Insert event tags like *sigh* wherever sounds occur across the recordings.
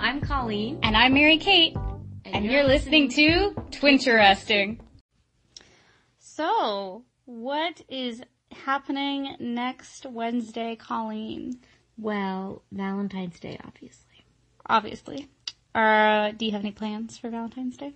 I'm Colleen. And I'm Mary Kate. And, you're, listening, to Twinteresting. So, what is happening next Wednesday, Colleen? Well, Valentine's Day, obviously. Obviously. Uh, do you have any plans for Valentine's Day?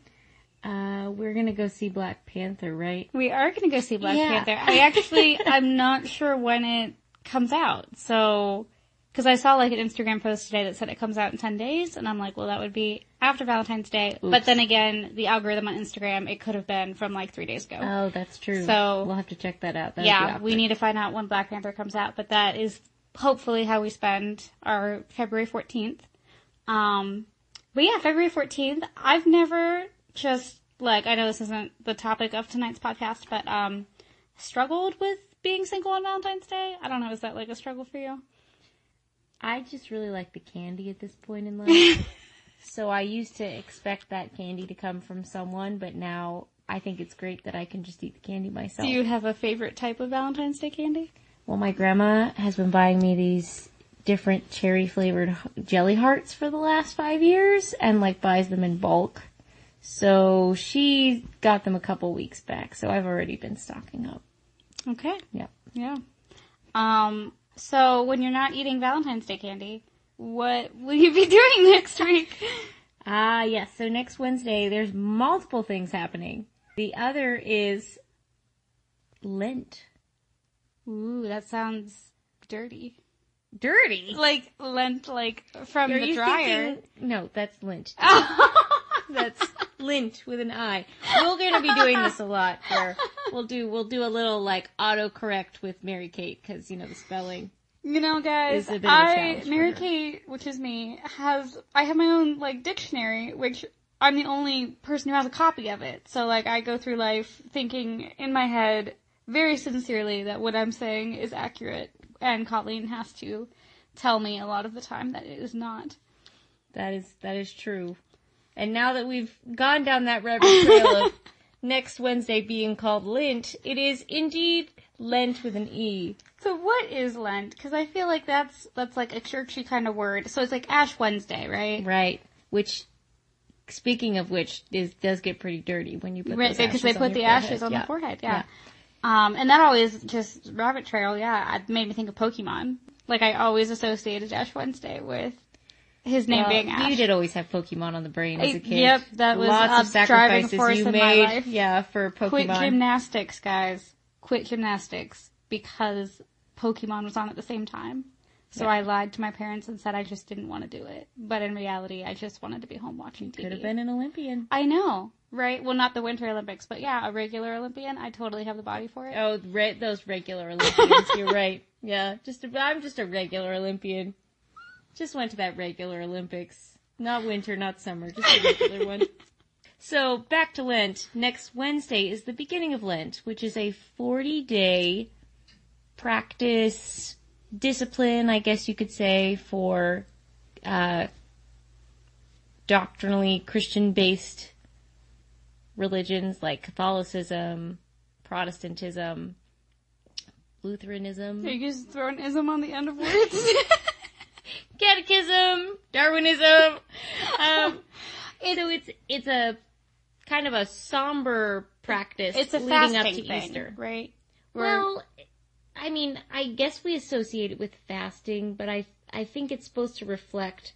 Uh, we're gonna go see Black Panther, right? We are gonna go see Black Yeah. Panther. I *laughs* actually, I'm not sure when it comes out. So, cause I saw like an Instagram post today that said it comes out in 10 days, and I'm like, well that would be after Valentine's Day. But then again, the algorithm on Instagram, it could have been from like three days ago. Oh, that's true. So- we'll have to check that out. That'd yeah, we need to find out when Black Panther comes out, but that is hopefully how we spend our February 14th. Um, but yeah, February 14th, I've never just, like, I know this isn't the topic of tonight's podcast, but, um, struggled with being single on Valentine's Day. I don't know, is that like a struggle for you? I just really like the candy at this point in *laughs* life. so I used to expect that candy to come from someone, but now I think it's great that I can just eat the candy myself. Do you have a favorite type of Valentine's Day candy? Well, my grandma has been buying me these different cherry flavored jelly hearts for the last five years and like buys them in bulk. So she got them a couple weeks back, so I've already been stocking up. Okay. Yep. Yeah. Um, so when you're not eating Valentine's Day candy, what will you be *laughs* doing next week? Ah, yes. So next Wednesday, there's multiple things happening. The other is Lent. Ooh, that sounds dirty. Dirty. Like lent, like from Are the dryer. thinking? No, that's lint. *laughs* That's lint with an I. We're gonna be doing this a lot. Where we'll do we'll do a little like autocorrect with Mary Kate because you know the spelling. You know, guys, It's a bit of a I Mary. Kate, which is me, has I have my own like dictionary, which I'm the only person who has a copy of it. So like I go through life thinking in my head very sincerely that what I'm saying is accurate, and Colleen has to tell me a lot of the time that it is not. That is that is true. And now that we've gone down that rabbit trail of *laughs* next Wednesday being called Lent, it is indeed Lent with an E. So what is Lent? Because I feel like that's that's like a churchy kind of word. So it's like Ash Wednesday, right? Right. Which, speaking of which, is does get pretty dirty when you put Right, because they put the ashes on forehead. the forehead, yeah. Um, and that always just rabbit trail, yeah. It made me think of Pokemon. Like I always associated Ash Wednesday with his name Well, being Ash. you did always have Pokemon on the brain as a kid. yep, that was lots of sacrifices you made. Yeah, for Pokemon. Quit gymnastics, guys. Quit gymnastics because Pokemon was on at the same time. So Yeah. I lied to my parents and said I just didn't want to do it. But in reality, I just wanted to be home watching TV. Could have been an Olympian. I know, right? Well, not the Winter Olympics, but yeah, a regular Olympian. I totally have the body for it. Oh, re- those regular Olympians. You're *laughs* right. Yeah, just a, I'm just a regular Olympian. Just went to that regular Olympics. Not winter, not summer, just a regular one. *laughs* So back to Lent. Next Wednesday is the beginning of Lent, which is a 40 day practice discipline, I guess you could say, for uh, doctrinally Christian based religions like Catholicism, Protestantism, Lutheranism, Are you just throwing ism on the end of words? *laughs* Catechism, Darwinism. Um, *laughs* so it's it's a kind of a somber practice it's a leading up to thing, Easter. right? Where- Well, I mean, I guess we associate it with fasting, but I I think it's supposed to reflect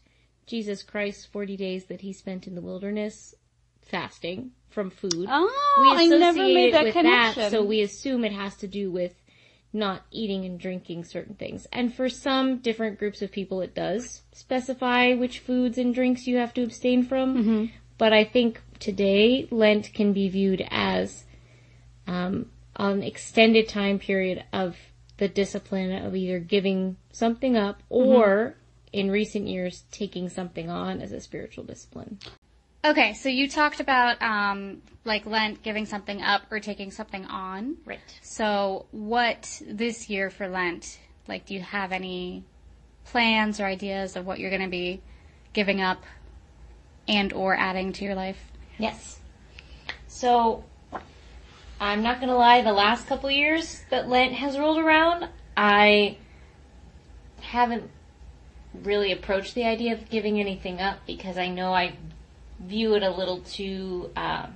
Jesus Christ's 40 days that he spent in the wilderness fasting from food. oh, I never made it that with connection. that, so we assume it has to do with not eating and drinking certain things. And for some different groups of people, it does specify which foods and drinks you have to abstain from. Mm-hmm. But I think today Lent can be viewed as um, an extended time period of the discipline of either giving something up Mm-hmm. or, in recent years, taking something on as a spiritual discipline. Okay, so you talked about um, like Lent giving something up or taking something on. Right. So, what this year for Lent? Like, do you have any plans or ideas of what you're going to be giving up and or adding to your life? Yes. So, I'm not gonna lie, the last couple years that Lent has rolled around, I haven't really approached the idea of giving anything up because I know I view it a little too uh,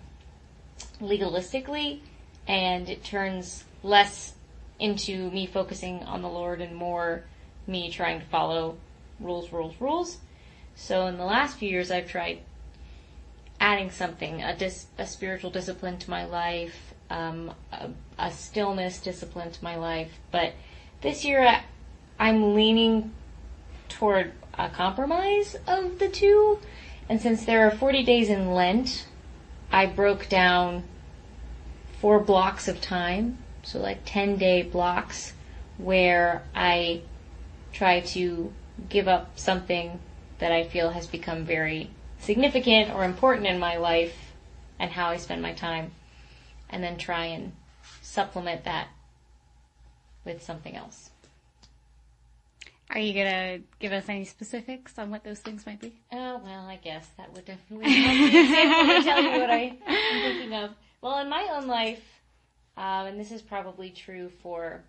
legalistically, and it turns less into me focusing on the Lord and more me trying to follow rules, rules, rules. So in the last few years, I've tried adding something, a, dis- a spiritual discipline to my life, um, a, a stillness discipline to my life. But this year, I, I'm leaning toward a compromise of the two. And since there are 40 days in Lent, I broke down four blocks of time, so like 10 day blocks, where I try to give up something that I feel has become very significant or important in my life and how I spend my time, and then try and supplement that with something else. Are you gonna give us any specifics on what those things might be? Oh, well, I guess that would definitely help me *laughs* tell you what I am thinking of. Well, in my own life, um, and this is probably true for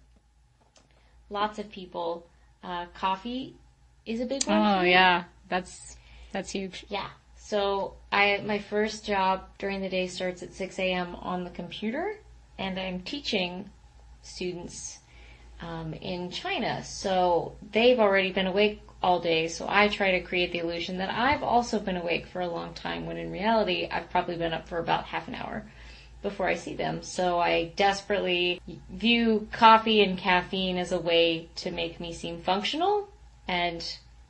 lots of people, uh, coffee is a big one. Oh yeah, that's that's huge. Yeah. So I my first job during the day starts at 6 a.m. on the computer, and I'm teaching students um, in China. So they've already been awake all day. So I try to create the illusion that I've also been awake for a long time, when in reality I've probably been up for about half an hour before I see them. So I desperately view coffee and caffeine as a way to make me seem functional. And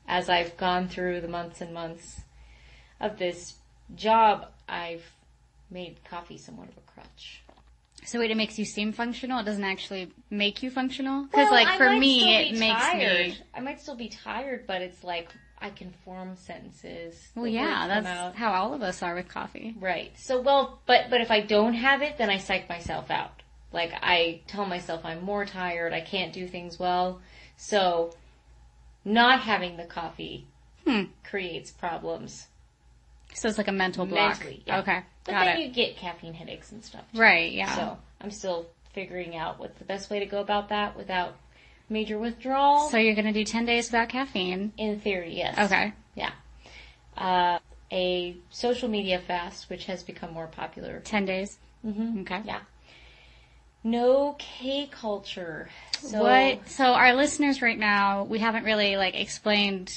as I've gone through the months and months of this job, I've made coffee somewhat of a crutch. So wait, it makes you seem functional. It doesn't actually make you functional. Because Well, like for me, it makes tired. me. I might still be tired, but it's like I can form sentences. Well, yeah, that's how all of us are with coffee. Right. So well, but but if I don't have it, then I psych myself out. Like I tell myself I'm more tired. I can't do things well. So not having the coffee Hmm. creates problems So it's like a mental block. mentally. Yeah. Okay, But got then it. you get caffeine headaches and stuff. too. Right. Yeah. So I'm still figuring out what's the best way to go about that without major withdrawal. So you're gonna do ten days without caffeine. In theory, yes. Okay. Yeah. Uh, a social media fast, which has become more popular. Ten days. Mm-hmm. Okay. Yeah. No K culture. So, what? So our listeners right now, we haven't really like explained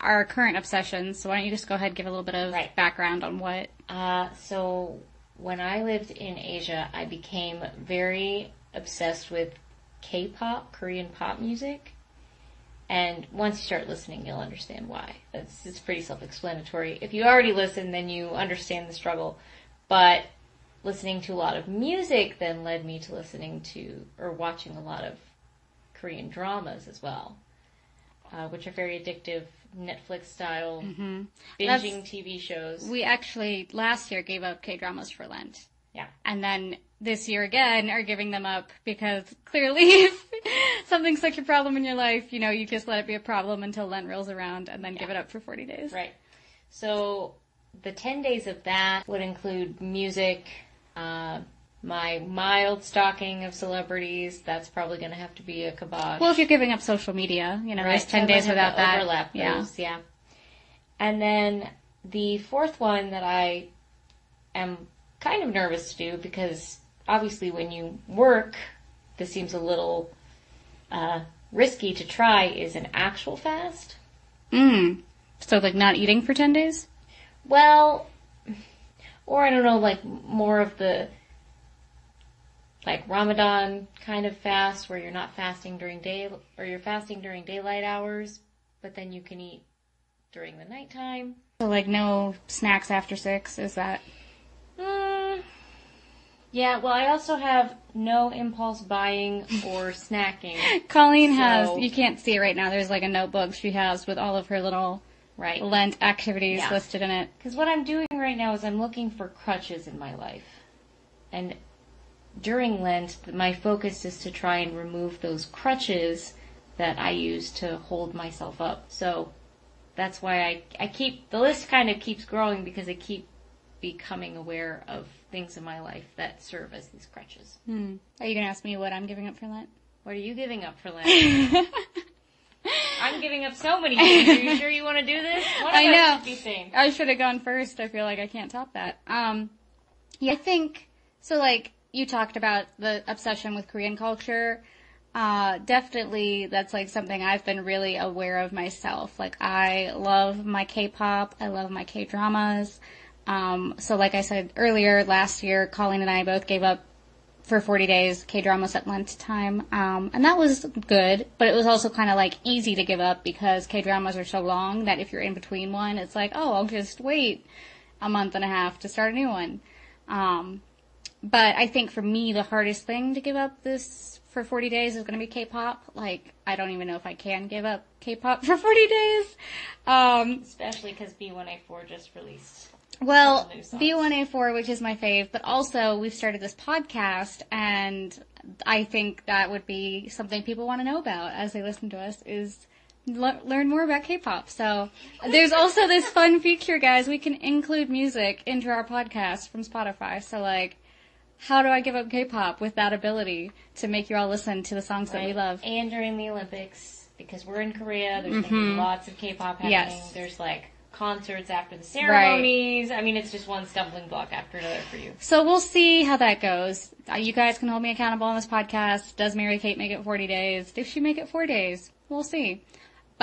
our current obsessions. So why don't you just go ahead and give a little bit of Right. background on what? Uh, so when I lived in Asia, I became very obsessed with K-pop, Korean pop music. And once you start listening, you'll understand why. It's, it's pretty self-explanatory. If you already listen, then you understand the struggle. But listening to a lot of music then led me to listening to or watching a lot of Korean dramas as well, uh, which are very addictive, Netflix style Mm-hmm. binging TV shows. We actually last year gave up K dramas for Lent. Yeah. And then this year again are giving them up because clearly if *laughs* something's such a problem in your life, you know, you just let it be a problem until Lent rolls around and then give it up for 40 days. Right. So the 10 days of that would include music, uh, my mild stalking of celebrities. That's probably going to have to be a kibosh. Well, if you're giving up social media, you know, Right, there's 10 I'm days without that. Overlap yeah. those, yeah. And then the fourth one that I am kind of nervous to do because obviously when you work, this seems a little uh, risky to try is an actual fast. Mm. So like not eating for 10 days? Well, or I don't know, like more of the like Ramadan kind of fast where you're not fasting during day or you're fasting during daylight hours, but then you can eat during the nighttime. So like no snacks after 6, is that? Mm, yeah, well, I also have no impulse buying or *laughs* snacking. Colleen has, you can't see it right now, there's like a notebook she has with all of her little Right. Lent activities Yeah. listed in it. Because what I'm doing right now is I'm looking for crutches in my life. And during Lent, my focus is to try and remove those crutches that I use to hold myself up. So that's why I, I keep, the list kind of keeps growing because I keep becoming aware of things in my life that serve as these crutches. Hmm. Are you gonna ask me what I'm giving up for Lent? What are you giving up for Lent? *laughs* I'm giving up so many things. Are you sure you want to do this? *laughs* I know. I should have gone first. I feel like I can't top that. Um, yeah, I think so. Like you talked about the obsession with Korean culture. Uh, definitely, that's like something I've been really aware of myself. Like I love my K-pop. I love my K-dramas. Um, so like I said earlier, last year, Colleen and I both gave up for 40 days K-dramas at lunchtime. Um, and that was good, but it was also kind of like easy to give up because K-dramas are so long that if you're in between one, it's like, oh, I'll just wait a month and a half to start a new one. Um, but I think for me, the hardest thing to give up this for 40 days is going to be K-pop. Like, I don't even know if I can give up K-pop *laughs* for 40 days. Um, Especially because B1A4 just released. well, Couple new songs. B1A4, which is my fave, but also we've started this podcast and I think that would be something people want to know about as they listen to us is le- learn more about K-pop. So there's also this fun feature, guys. We can include music into our podcast from Spotify. So like, how do I give up K-pop with that ability to make you all listen to the songs that we love? And during the Olympics, because we're in Korea, there's going to be lots of K-pop happening. Yes. There's like concerts after the ceremonies. I mean, it's just one stumbling block after another for you. So we'll see how that goes. Uh, You guys can hold me accountable on this podcast. Does Mary Kate make it 40 days? Did she make it four days? We'll see.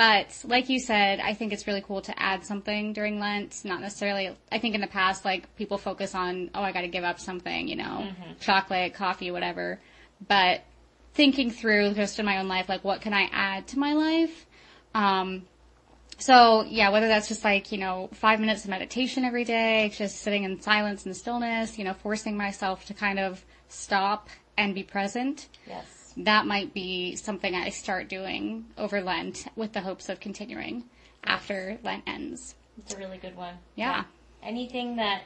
But like you said, I think it's really cool to add something during Lent. Not necessarily, I think in the past, like people focus on, oh, I gotta give up something, you know, chocolate, coffee, whatever. But thinking through just in my own life, like what can I add to my life? Um, so yeah, whether that's just like, you know, five minutes of meditation every day, just sitting in silence and stillness, you know, forcing myself to kind of stop and be present, Yes. That might be something I start doing over Lent with the hopes of continuing after Lent ends. It's a really good one. Yeah. Anything that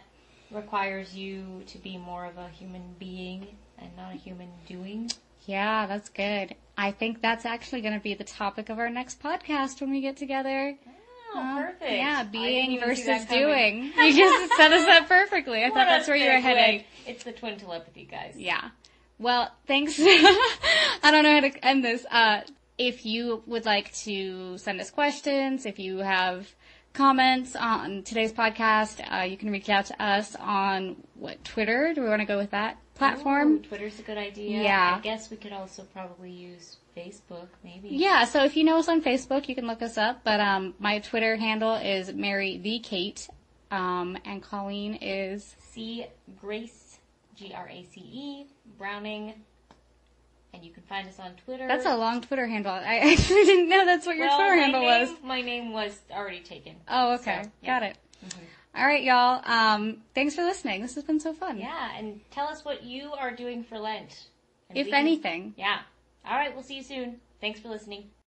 requires you to be more of a human being and not a human doing. Yeah, that's good. I think that's actually going to be the topic of our next podcast when we get together. Oh, perfect. Yeah, being versus doing. *laughs* You just set us up perfectly. I What thought that's where you were headed. It's the twin telepathy, guys. Yeah. Well, thanks. *laughs* I don't know how to end this. Uh, if you would like to send us questions, if you have comments on today's podcast, uh, you can reach out to us on what Twitter. Do we want to go with that platform? Ooh, Twitter's a good idea. Yeah. I guess we could also probably use Facebook, maybe. Yeah, so if you know us on Facebook, you can look us up. But um, my Twitter handle is Mary the Kate, um, and Colleen is C Grace, G R A C E, Browning. And you can find us on Twitter. that's a long Twitter handle. I actually *laughs* didn't know that's what your well, Twitter handle name, was. My name was already taken. Oh, okay, So, yeah. got it. All right, y'all. Um, thanks for listening. This has been so fun. Yeah, and tell us what you are doing for Lent. And If can- anything. Yeah. All right, we'll see you soon. Thanks for listening.